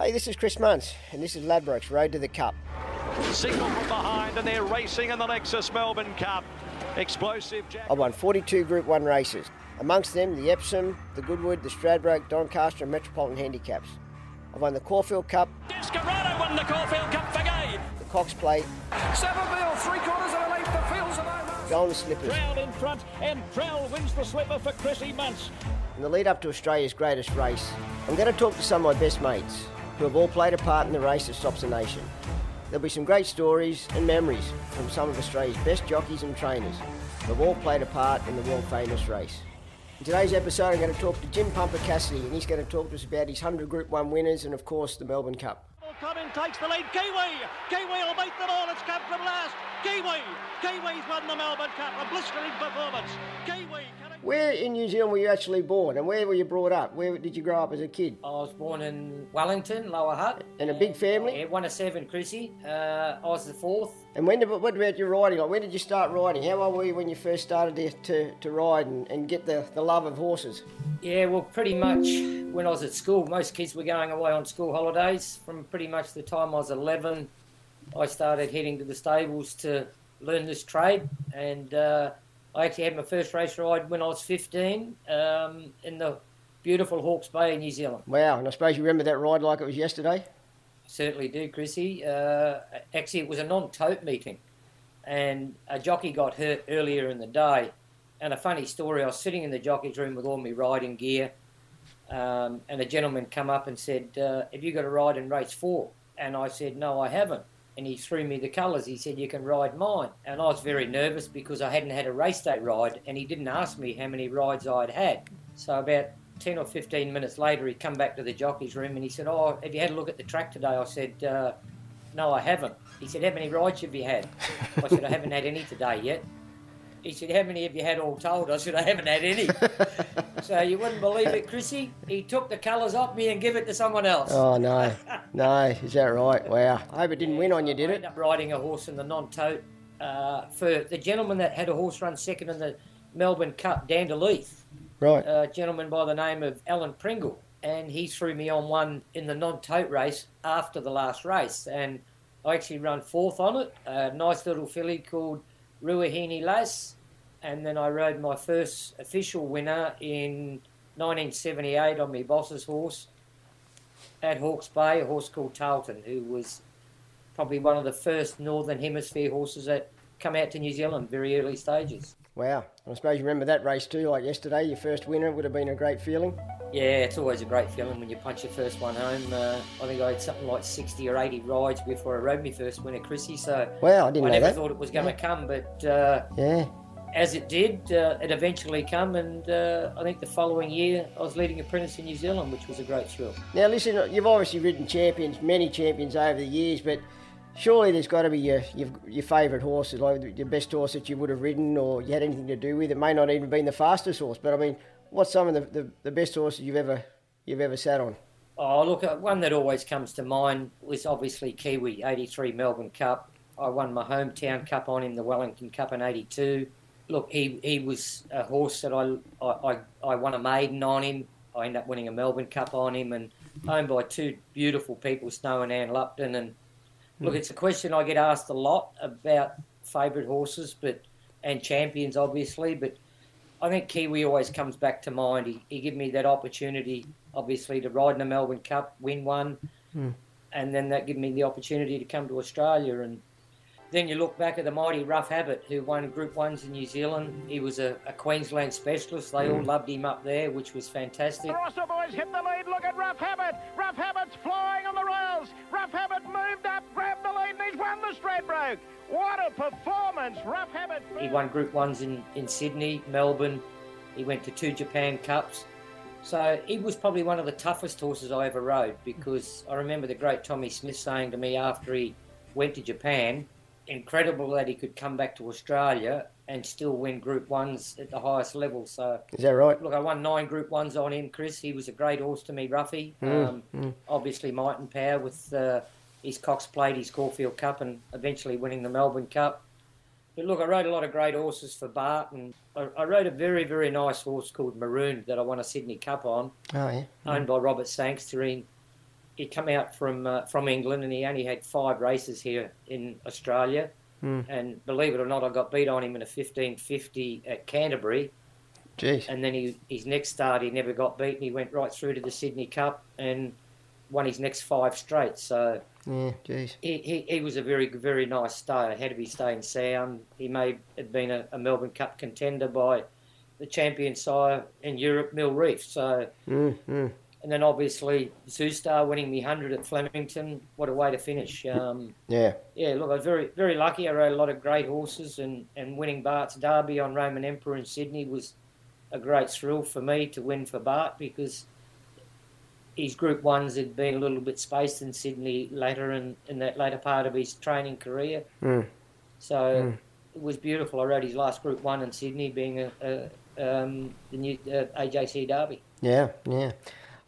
Hey, this is Chris Munce, and this is Ladbrokes Road to the Cup. Signal from behind, and they're racing in the Lexus Melbourne Cup. Explosive Jack. I won 42 Group 1 races, amongst them the Epsom, the Goodwood, the Stradbroke, Doncaster, and Metropolitan Handicaps. I won the Caulfield Cup, Descarado won the Caulfield Cup for Gai. the Cox Plate, Savabeel, three quarters of a length, the fields are over. Golden Slippers, Proud in front, and Prowl wins the slipper for Chrissy Munce. In the lead up to Australia's greatest race. I'm going to talk to some of my best mates who have all played a part in the race that stops a nation. There'll be some great stories and memories from some of Australia's best jockeys and trainers who have all played a part in the world famous race. In today's episode, I'm going to talk to Jim Pumper Cassidy, and he's going to talk to us about his 100 Group 1 winners and, of course, the Melbourne Cup. Conin takes the lead. Kiwi! Kiwi will beat them all. It's come from last. Kiwi! Kiwi's won the Melbourne Cup. A blistering performance. Kiwi! Where in New Zealand were you actually born, and where were you brought up? Where did you grow up as a kid? I was born in Wellington, Lower Hutt. In a big family? Yeah, one of seven, Chrissy. Uh, I was the fourth. And when did, what about your riding? Like, when did you start riding? How old were you when you first started to, to, to ride and, and get the, the love of horses? Yeah, well, pretty much when I was at school, most kids were going away on school holidays. From pretty much the time I was 11, I started heading to the stables to learn this trade. And uh, I actually had my first race ride when I was 15 um, in the beautiful Hawke's Bay in New Zealand. Wow, and I suppose you remember that ride like it was yesterday? Certainly do, Chrissy. Uh, actually, it was a non-tote meeting, and a jockey got hurt earlier in the day. And a funny story: I was sitting in the jockey's room with all my riding gear, um, and a gentleman come up and said, uh, "Have you got a ride in race four? And I said, "No, I haven't." And he threw me the colours. He said, "You can ride mine." And I was very nervous because I hadn't had a race day ride, and he didn't ask me how many rides I'd had. So about 10 or 15 minutes later, he'd come back to the jockey's room and he said, Oh, have you had a look at the track today? I said, uh, No, I haven't. He said, How many rides have you had? I said, I haven't had any today yet. He said, How many have you had all told? I said, I haven't had any. so you wouldn't believe it, Chrissy. He took the colours off me and gave it to someone else. Oh, no. no, is that right? Wow. I hope it didn't win on you, I did ended it? up riding a horse in the non-tote uh, for the gentleman that had a horse run second in the Melbourne Cup, Danderleith Right. a gentleman by the name of Alan Pringle, and he threw me on one in the non-tote race after the last race, and I actually run fourth on it. A nice little filly called Ruahini Lace, and then I rode my first official winner in 1978 on my boss's horse at Hawke's Bay, a horse called Tarleton, who was probably one of the first Northern Hemisphere horses that come out to New Zealand very early stages. Wow. I suppose you remember that race too, like yesterday, your first winner would have been a great feeling. Yeah, it's always a great feeling when you punch your first one home. Uh, I think I had something like 60 or 80 rides before I rode my first winner, Chrissy, so Wow, I didn't I know never that. thought it was going to come, but uh, Yeah. as it did, uh, it eventually come, and uh, I think the following year I was leading apprentice in New Zealand, which was a great thrill. Now, listen, you've obviously ridden champions, many champions over the years, but surely there's got to be your, your, your favourite horses, like your best horse that you would have ridden or you had anything to do with. It may not even been the fastest horse, but I mean, what's some of the, the, the best horses you've ever you've ever sat on? Oh, look, uh, one that always comes to mind was obviously Kiwi, 83 Melbourne Cup. I won my hometown cup on him, the Wellington Cup in 82. Look, he, he was a horse that I, I, I, I won a maiden on him. I ended up winning a Melbourne Cup on him and owned by two beautiful people, Snow and Ann Lupton. And look, it's a question I get asked a lot about favourite horses but and champions, obviously. But I think Kiwi always comes back to mind. He, he gave me that opportunity, obviously, to ride in the Melbourne Cup, win one, hmm. and then that gave me the opportunity to come to Australia. And then you look back at the mighty Rough Habit, who won Group Ones in New Zealand. He was a, a Queensland specialist. They all mm. loved him up there, which was fantastic. Barossa boys hit the lead. Look at Rough Habit. Rough Habit's flying on the rails. Rough Habit moved up, grabbed the lead, and he's won the Stradbroke. What a performance, Rough Habit. He won Group Ones in, in Sydney, Melbourne. He went to two Japan Cups. So he was probably one of the toughest horses I ever rode because I remember the great Tommy Smith saying to me after he went to Japan, incredible that he could come back to Australia and still win Group Ones at the highest level. So Is that right? Look, I won nine Group Ones on him, Chris. He was a great horse to me, Ruffy. Um, Obviously, might and power with uh, his Cox Plate, his Caulfield Cup, and eventually winning the Melbourne Cup. But look, I rode a lot of great horses for Bart, and I, I rode a very, very nice horse called Maroon that I won a Sydney Cup on, Oh, yeah. owned by Robert Sangster. He, he come out from uh, from England and he only had five races here in Australia. Hmm. And believe it or not, I got beat on him in a 1550 at Canterbury. Jeez. And then he, his next start, he never got beaten. He went right through to the Sydney Cup and won his next five straight. So Yeah, jeez. he, he, he was a very, very nice stayer. Had to be staying sound. He may have been a, a Melbourne Cup contender by the champion sire in Europe, Mill Reef. So, Mm, mm. And then obviously Zoustar winning me 100 at Flemington. What a way to finish. Um, Yeah. yeah, look, I was very, very lucky. I rode a lot of great horses, and, and winning Bart's Derby on Roman Emperor in Sydney was a great thrill for me to win for Bart because his Group Ones had been a little bit spaced in Sydney later in, in that later part of his training career. Mm. So it was beautiful. I rode his last Group One in Sydney, being a, a um, the new uh, AJC Derby. Yeah, yeah.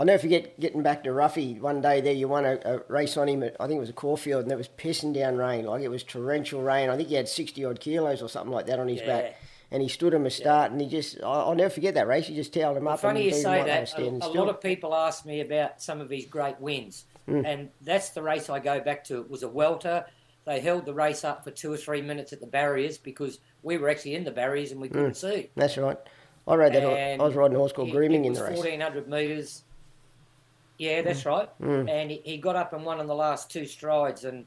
I'll never forget getting back to Ruffy one day there. You won a, a race on him at, I think it was a Caulfield, and it was pissing down rain. Like it was torrential rain. I think he had 60 odd kilos or something like that on his Yeah. back. And he stood him a start, and he just, I'll never forget that race. He just tailed him up. Funny you say like they were that. A, a lot of people ask me about some of his great wins, hmm. and that's the race I go back to. It was a welter. They held the race up for two or three minutes at the barriers because we were actually in the barriers and we hmm. couldn't see. That's right. I rode that. And I was riding a horse called it- Grooming it in the race. 1400 metres. Yeah, that's mm. right. Mm. And he, he got up and won on the last two strides. And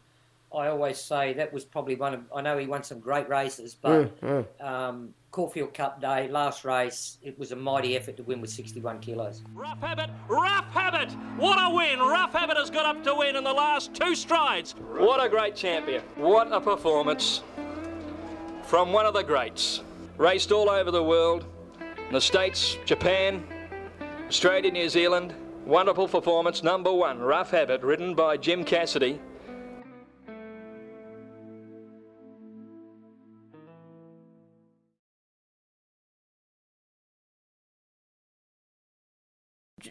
I always say that was probably one of. I know he won some great races, but mm, um, Caulfield Cup Day, last race, it was a mighty effort to win with 61 kilos. Rough Habit, Rough Habit! What a win! Rough Habit has got up to win in the last two strides. What a great champion. What a performance from one of the greats. Raced all over the world, in the States, Japan, Australia, New Zealand. Wonderful performance, number one, Rough Habit, written by Jim Cassidy.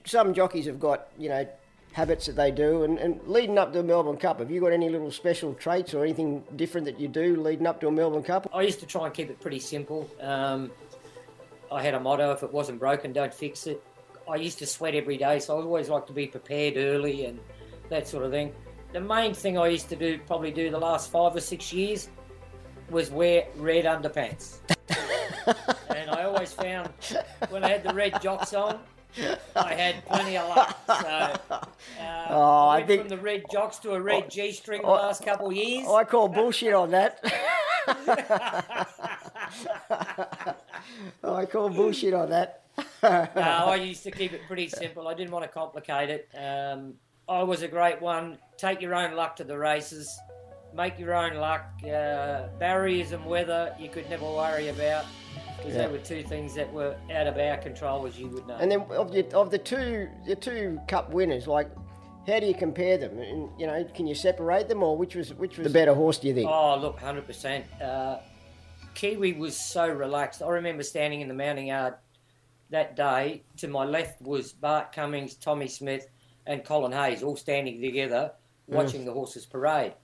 Some jockeys have got, you know, habits that they do. And, and leading up to the Melbourne Cup, have you got any little special traits or anything different that you do leading up to a Melbourne Cup? I used to try and keep it pretty simple. Um, I had a motto: if it wasn't broken, don't fix it. I used to sweat every day, so I always like to be prepared early and that sort of thing. The main thing I used to do, probably do the last five or six years, was wear red underpants. and I always found when I had the red jocks on, I had plenty of luck. So, uh, Oh, I went think- from the red jocks to a red G-string the last couple of years. I call bullshit on that. I call bullshit on that. no, I used to keep it pretty simple. I didn't want to complicate it. Um, I was a great one. Take your own luck to the races. Make your own luck. Uh, barriers and weather you could never worry about because Yeah. they were two things that were out of our control, as you would know. And then of the of the two the two cup winners, like how do you compare them? And you know, can you separate them, or which was which was the better horse? Do you think? Oh, look, 100%. Uh, Kiwi was so relaxed. I remember standing in the mounting yard that day. To my left was Bart Cummings, Tommy Smith, and Colin Hayes, all standing together watching the horses parade.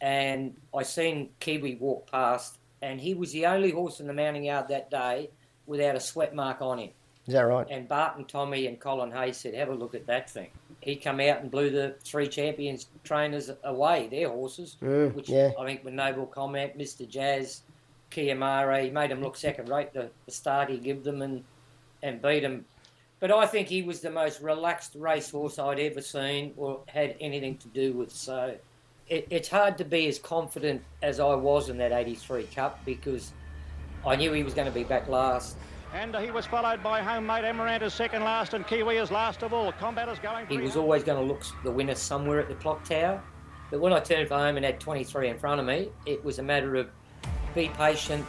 And I seen Kiwi walk past, and he was the only horse in the mounting yard that day without a sweat mark on him. Is that right? And Bart and Tommy and Colin Hayes said, "Have a look at that thing." He come out and blew the three champions trainers away, their horses, Mm, which yeah. I think were Noble Comment, Mr. Jazz, Kiyamare. He made them look second rate. The, the start he gave them and and beat him. But I think he was the most relaxed racehorse I'd ever seen or had anything to do with. So it, it's hard to be as confident as I was in that '83 Cup because I knew he was going to be back last. And he was followed by homemade Emerald as second last and Kiwi as last of all. Combat is going He was always going to look the winner somewhere at the clock tower. But when I turned for home and had 23 in front of me, it was a matter of be patient.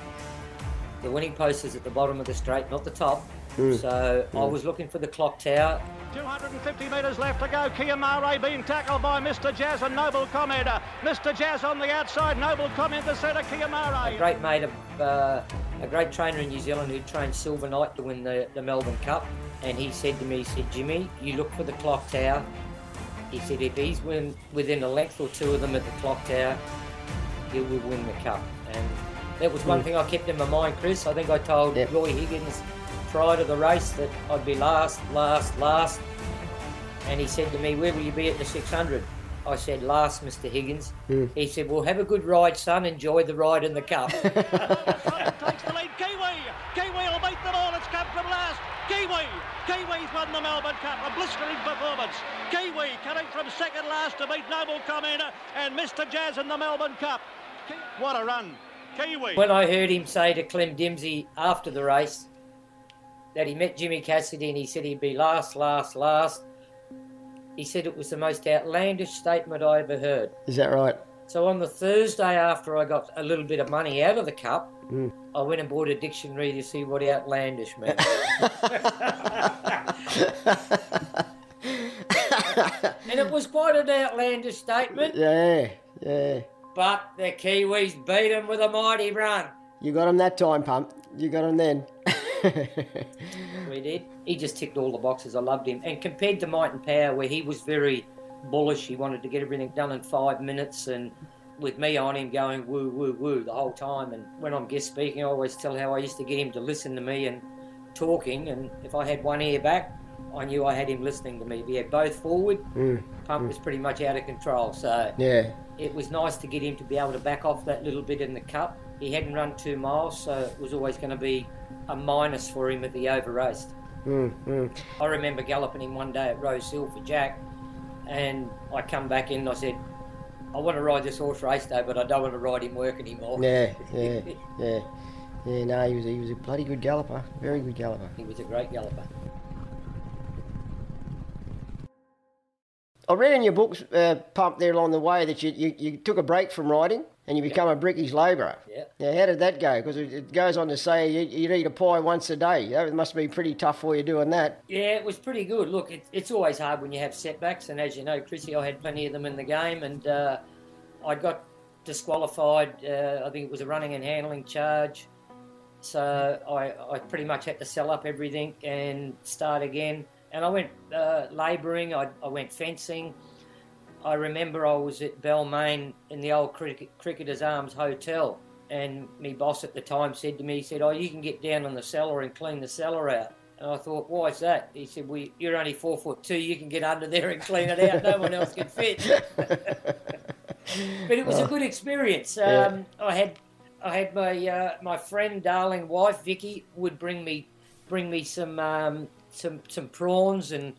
The winning post is at the bottom of the straight, not the top. Hmm. So I hmm. was looking for the clock tower. 250 metres left to go. Kiyamare being tackled by Mr. Jazz and Noble Comment. Uh, Mr. Jazz on the outside. Noble Comment the centre. A Kiyamare. great mate of uh, a great trainer in New Zealand who trained Silver Knight to win the, the Melbourne Cup. And he said to me, he said, Jimmy, you look for the clock tower. He said, if he's win, within a length or two of them at the clock tower, he will win the cup. And that was one mm. thing I kept in my mind, Chris. I think I told Yep. Roy Higgins prior to the race that I'd be last, last, last. and he said to me, "Where will you be at the 600?" I said, "Last, Mr. Higgins." Mm. He said, "Well, have a good ride, son. Enjoy the ride in the cup." takes the lead. Kiwi. Kiwi will beat them all. It's come from last. Kiwi. Kiwi's won the Melbourne Cup. A blistering performance. Kiwi coming from second last to beat Noble Commander and Mr. Jazz in the Melbourne Cup. What a run. Kiwi. when I heard him say to Clem Dimsey after the race that he met Jimmy Cassidy and he said he'd be last, last, last, he said it was the most outlandish statement I ever heard. Is that right? So on the Thursday after I got a little bit of money out of the cup, mm. I went and bought a dictionary to see what outlandish meant. and it was quite an outlandish statement, Yeah, yeah. But the Kiwis beat him with a mighty run. You got him that time, pump. You got him then. We did. He just ticked all the boxes. I loved him. And compared to Might and Power, where he was very bullish, he wanted to get everything done in five minutes, and with me on him going woo, woo, woo the whole time. And when I'm guest speaking, I always tell how I used to get him to listen to me and talking. And if I had one ear back, I knew I had him listening to me. We had both forward, Pump was pretty much out of control. So yeah. it was nice to get him to be able to back off that little bit in the cup. He hadn't run two miles, so it was always going to be a minus for him at the over raced. Mm, mm. I remember galloping him one day at Rose Hill for Jack, and I come back in and I said, I want to ride this horse race day, but I don't want to ride him work anymore. Yeah, yeah, yeah. Yeah, no, he was, he was a bloody good galloper. Very good galloper. He was a great galloper. I read in your books, uh, Pump, there along the way that you, you, you took a break from riding and you become a brickies labourer. Yeah. Now, how did that go? Because it, it goes on to say you, you'd eat a pie once a day. That must be pretty tough for you doing that. Yeah, it was pretty good. Look, it, it's always hard when you have setbacks, and as you know, Chrissy, I had plenty of them in the game, and uh, I got disqualified. Uh, I think it was a running and handling charge, so I, I pretty much had to sell up everything and start again. And I went uh, labouring. I, I went fencing. I remember I was at Balmain in the old cricket, Cricketers Arms Hotel, and my boss at the time said to me, he said, "Oh, you can get down on the cellar and clean the cellar out." And I thought, why is that? He said, well, you're only four foot two. You can get under there and clean it out. No one else can fit. but it was a good experience. Yeah. Um, I had, I had my uh, my friend, darling wife Vicky, would bring me bring me some um, some some prawns and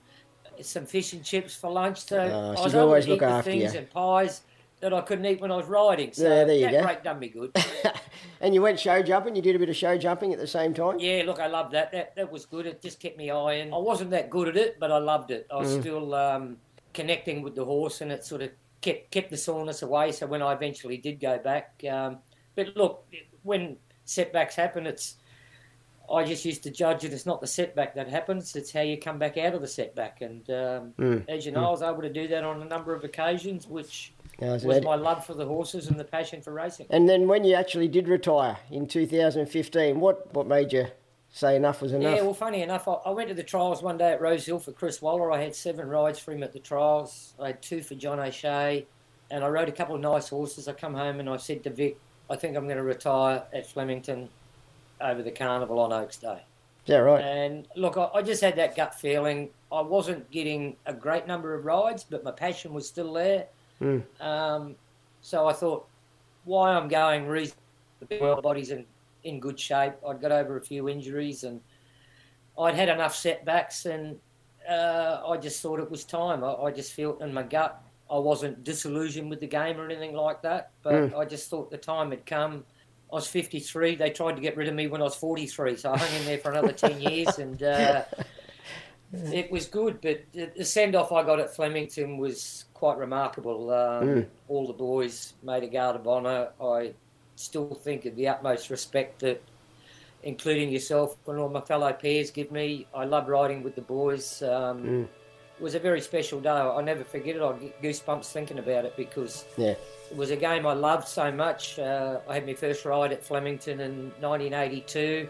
some fish and chips for lunch. So Oh, I she's was always look after things you. and pies that I couldn't eat when I was riding. So Yeah, there you that go. break done me good. and you went show jumping. You did a bit of show jumping at the same time. Yeah, look, I loved that. That that was good. It just kept me eye in. I wasn't that good at it, but I loved it. I was Mm. still um, connecting with the horse, and it sort of kept kept the soreness away. So when I eventually did go back, um, but look, when setbacks happen, it's I just used to judge it. It's not the setback that happens; it's how you come back out of the setback. And um, Mm, as you know, I was able to do that on a number of occasions, which was that- my love for the horses and the passion for racing. And then when you actually did retire in 2015, what, what made you say enough was enough? Yeah, well, funny enough, I, I went to the trials one day at Rose Hill for Chris Waller. I had seven rides for him at the trials. I had two for John O'Shea, and I rode a couple of nice horses. I come home and I said to Vic, I think I'm going to retire at Flemington over the carnival on Oaks Day. Yeah, right? And look, I, I just had that gut feeling. I wasn't getting a great number of rides, but my passion was still there. Mm. Um, so I thought, why I'm going reasonably well, body's in, in good shape. I'd got over a few injuries and I'd had enough setbacks, and uh, I just thought it was time. I, I just felt in my gut I wasn't disillusioned with the game or anything like that, but Mm. I just thought the time had come. I was 53. They tried to get rid of me when I was 43, so I hung in there for another 10 years, and uh, it was good. But the, send off I got at Flemington was quite remarkable. Um, Mm. All the boys made a guard of honour. I still think of the utmost respect that, including yourself and all my fellow peers, give me. I love riding with the boys. Um, Mm. It was a very special day. I'll never forget it. I get goosebumps thinking about it because Yeah. it was a game I loved so much. Uh, I had my first ride at Flemington in 1982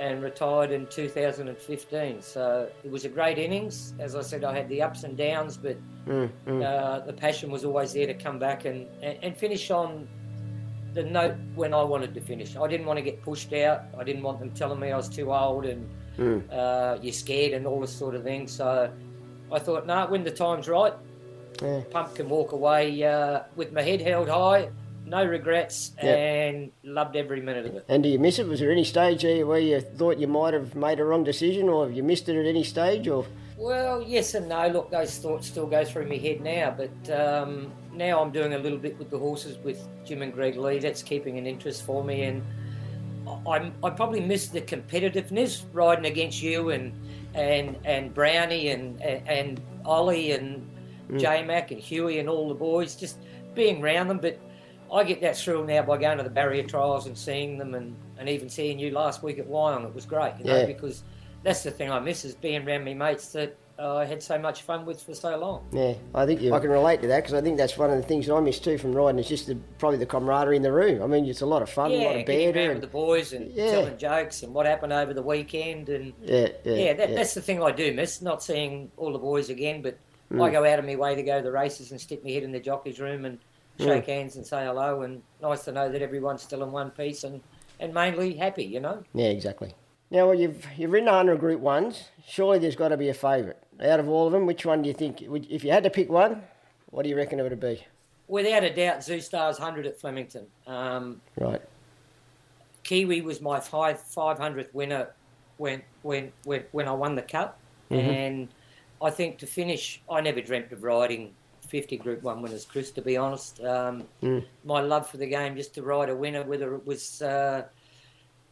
and retired in 2015. So it was a great innings. As I said, I had the ups and downs, but Mm, mm. uh, the passion was always there to come back and, and, and finish on the note when I wanted to finish. I didn't want to get pushed out. I didn't want them telling me I was too old and Mm. uh, you're scared and all this sort of thing. So I thought, nah, when the time's right, Yeah. Pump can walk away uh, with my head held high, no regrets, Yeah. and loved every minute of it. And do you miss it? Was there any stage there where you thought you might have made a wrong decision, or have you missed it at any stage? Or Well, yes and no. Look, those thoughts still go through my head now, but um, now I'm doing a little bit with the horses with Jim and Greg Lee. That's keeping an interest for me, and I- I'm, probably miss the competitiveness riding against you and and and Brownie and and, and Ollie and mm. J Mac and Huey and all the boys, just being around them. But I get that thrill now by going to the barrier trials and seeing them, and, and even seeing you last week at Wyong. It was great, you know, Yeah. because that's the thing I miss is being around me mates that uh, I had so much fun with for so long. yeah, I think you, I can relate to that because I think that's one of the things that I miss too from riding. Is just the, probably the camaraderie in the room. I mean, it's a lot of fun, a lot of banter, and with the boys and Yeah. telling jokes and what happened over the weekend and yeah, yeah, yeah, that, that's the thing I do miss. Not seeing all the boys again, but Mm. I go out of my way to go to the races and stick my head in the jockey's room and Mm. shake hands and say hello. And nice to know that everyone's still in one piece and, and mainly happy, you know. Yeah, exactly. Now, well, you've you've ridden 100 Group Ones. Surely there's got to be a favourite out of all of them. Which one do you think? would- If you had to pick one, what do you reckon it would be? Without a doubt, Zoustar's 100 at Flemington. Um, Right. Kiwi was my five five hundredth winner when when when when I won the cup, and I think to finish, I never dreamt of riding fifty Group One winners, Chris. To be honest, um, my love for the game just to ride a winner, whether it was uh,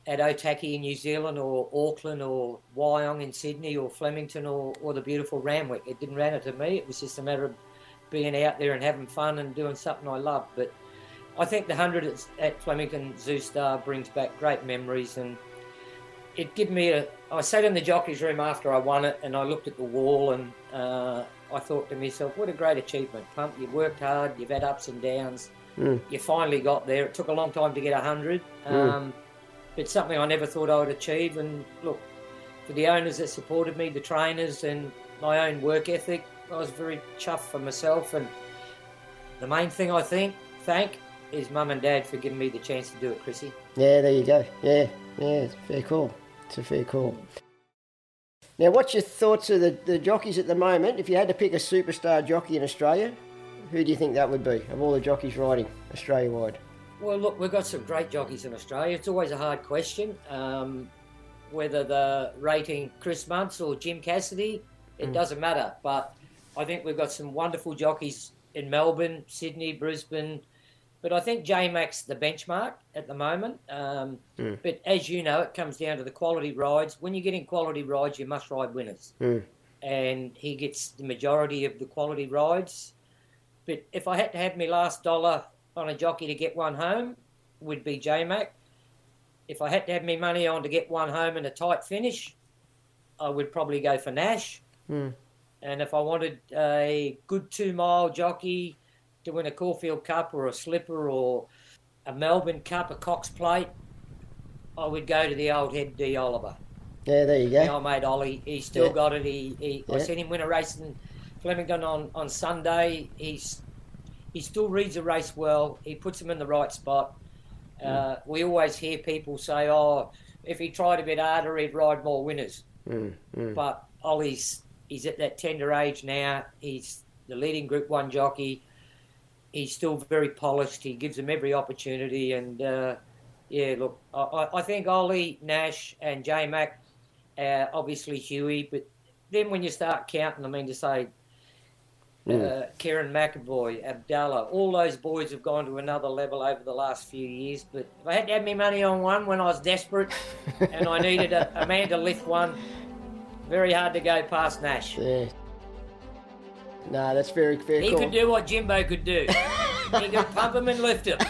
at Otaki in New Zealand or Auckland or Wyong in Sydney or Flemington or, or the beautiful Randwick, it didn't matter to me. It was just a matter of being out there and having fun and doing something I loved. But I think the 100 at, Flemington Zoustar brings back great memories and it gave me a. I sat in the jockey's room after I won it and I looked at the wall and uh, I thought to myself, what a great achievement, Pump. You've worked hard, you've had ups and downs, you finally got there. It took a long time to get 100. Um, It's something I never thought I would achieve. And look, for the owners that supported me, the trainers, and my own work ethic, I was very chuffed for myself. And the main thing I think, thank, is mum and dad for giving me the chance to do it, Chrissy. Yeah, there you go. Yeah, yeah, it's fair call. It's a fair call. Now, what's your thoughts of the, the jockeys at the moment? If you had to pick a superstar jockey in Australia, who do you think that would be of all the jockeys riding Australia wide? Well, look, we've got some great jockeys in Australia. It's always a hard question um, whether the rating Chris Munce or Jim Cassidy. It doesn't matter. But I think we've got some wonderful jockeys in Melbourne, Sydney, Brisbane. But I think J Max the benchmark at the moment. Um, But as you know, it comes down to the quality rides. When you're getting quality rides, you must ride winners. And he gets the majority of the quality rides. But if I had to have my last dollar on a jockey to get one home, would be J Mac. If I had to have my money on to get one home in a tight finish, I would probably go for Nash. Hmm. And if I wanted a good two mile jockey to win a Caulfield Cup or a Slipper or a Melbourne Cup, a Cox Plate, I would go to the old head D Oliver. Yeah, there you My go. old mate Ollie, he still Yeah. got it. He, he I Yeah. seen him win a race in Flemington on, on Sunday. He's he still reads a race well. He puts them in the right spot. Uh, we always hear people say, "Oh, if he tried a bit harder, he'd ride more winners." But Ollie's he's at that tender age now. He's the leading Group One jockey. He's still very polished. He gives them every opportunity, and uh, yeah, look, I, I- I think Ollie, Nash, and J Mac, uh, obviously Huey, but then when you start counting, I mean to say, uh, Kerrin McEvoy, Abdallah, all those boys have gone to another level over the last few years. But if I had to have my money on one when I was desperate and I needed a, a man to lift one, very hard to go past Nash. Yeah. No, that's very, very He cool. could do what Jimbo could do. he could pump him and lift him.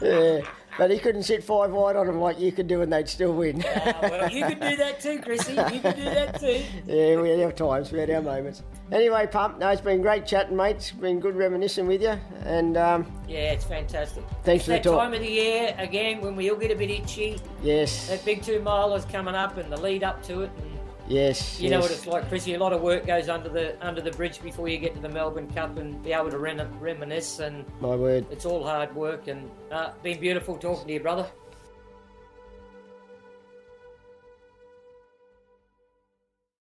Yeah, but he couldn't sit five wide on them like you could do and they'd still win. Uh, well, you could do that too, Chrissy. You could do that too. yeah, we had our times, we had our moments. Anyway, Pump, no, it's been great chatting, mate. It's been good reminiscing with you. And um, Yeah, it's fantastic. Thanks for that the talk. time of the year again when we all get a bit itchy. yes, That big two miler's coming up and the lead up to it. And yes, you yes. know what it's like, Chrissy. A lot of work goes under the under the bridge before you get to the Melbourne Cup and be able to ren- reminisce. And My word. it's all hard work and uh, been beautiful talking to you, brother.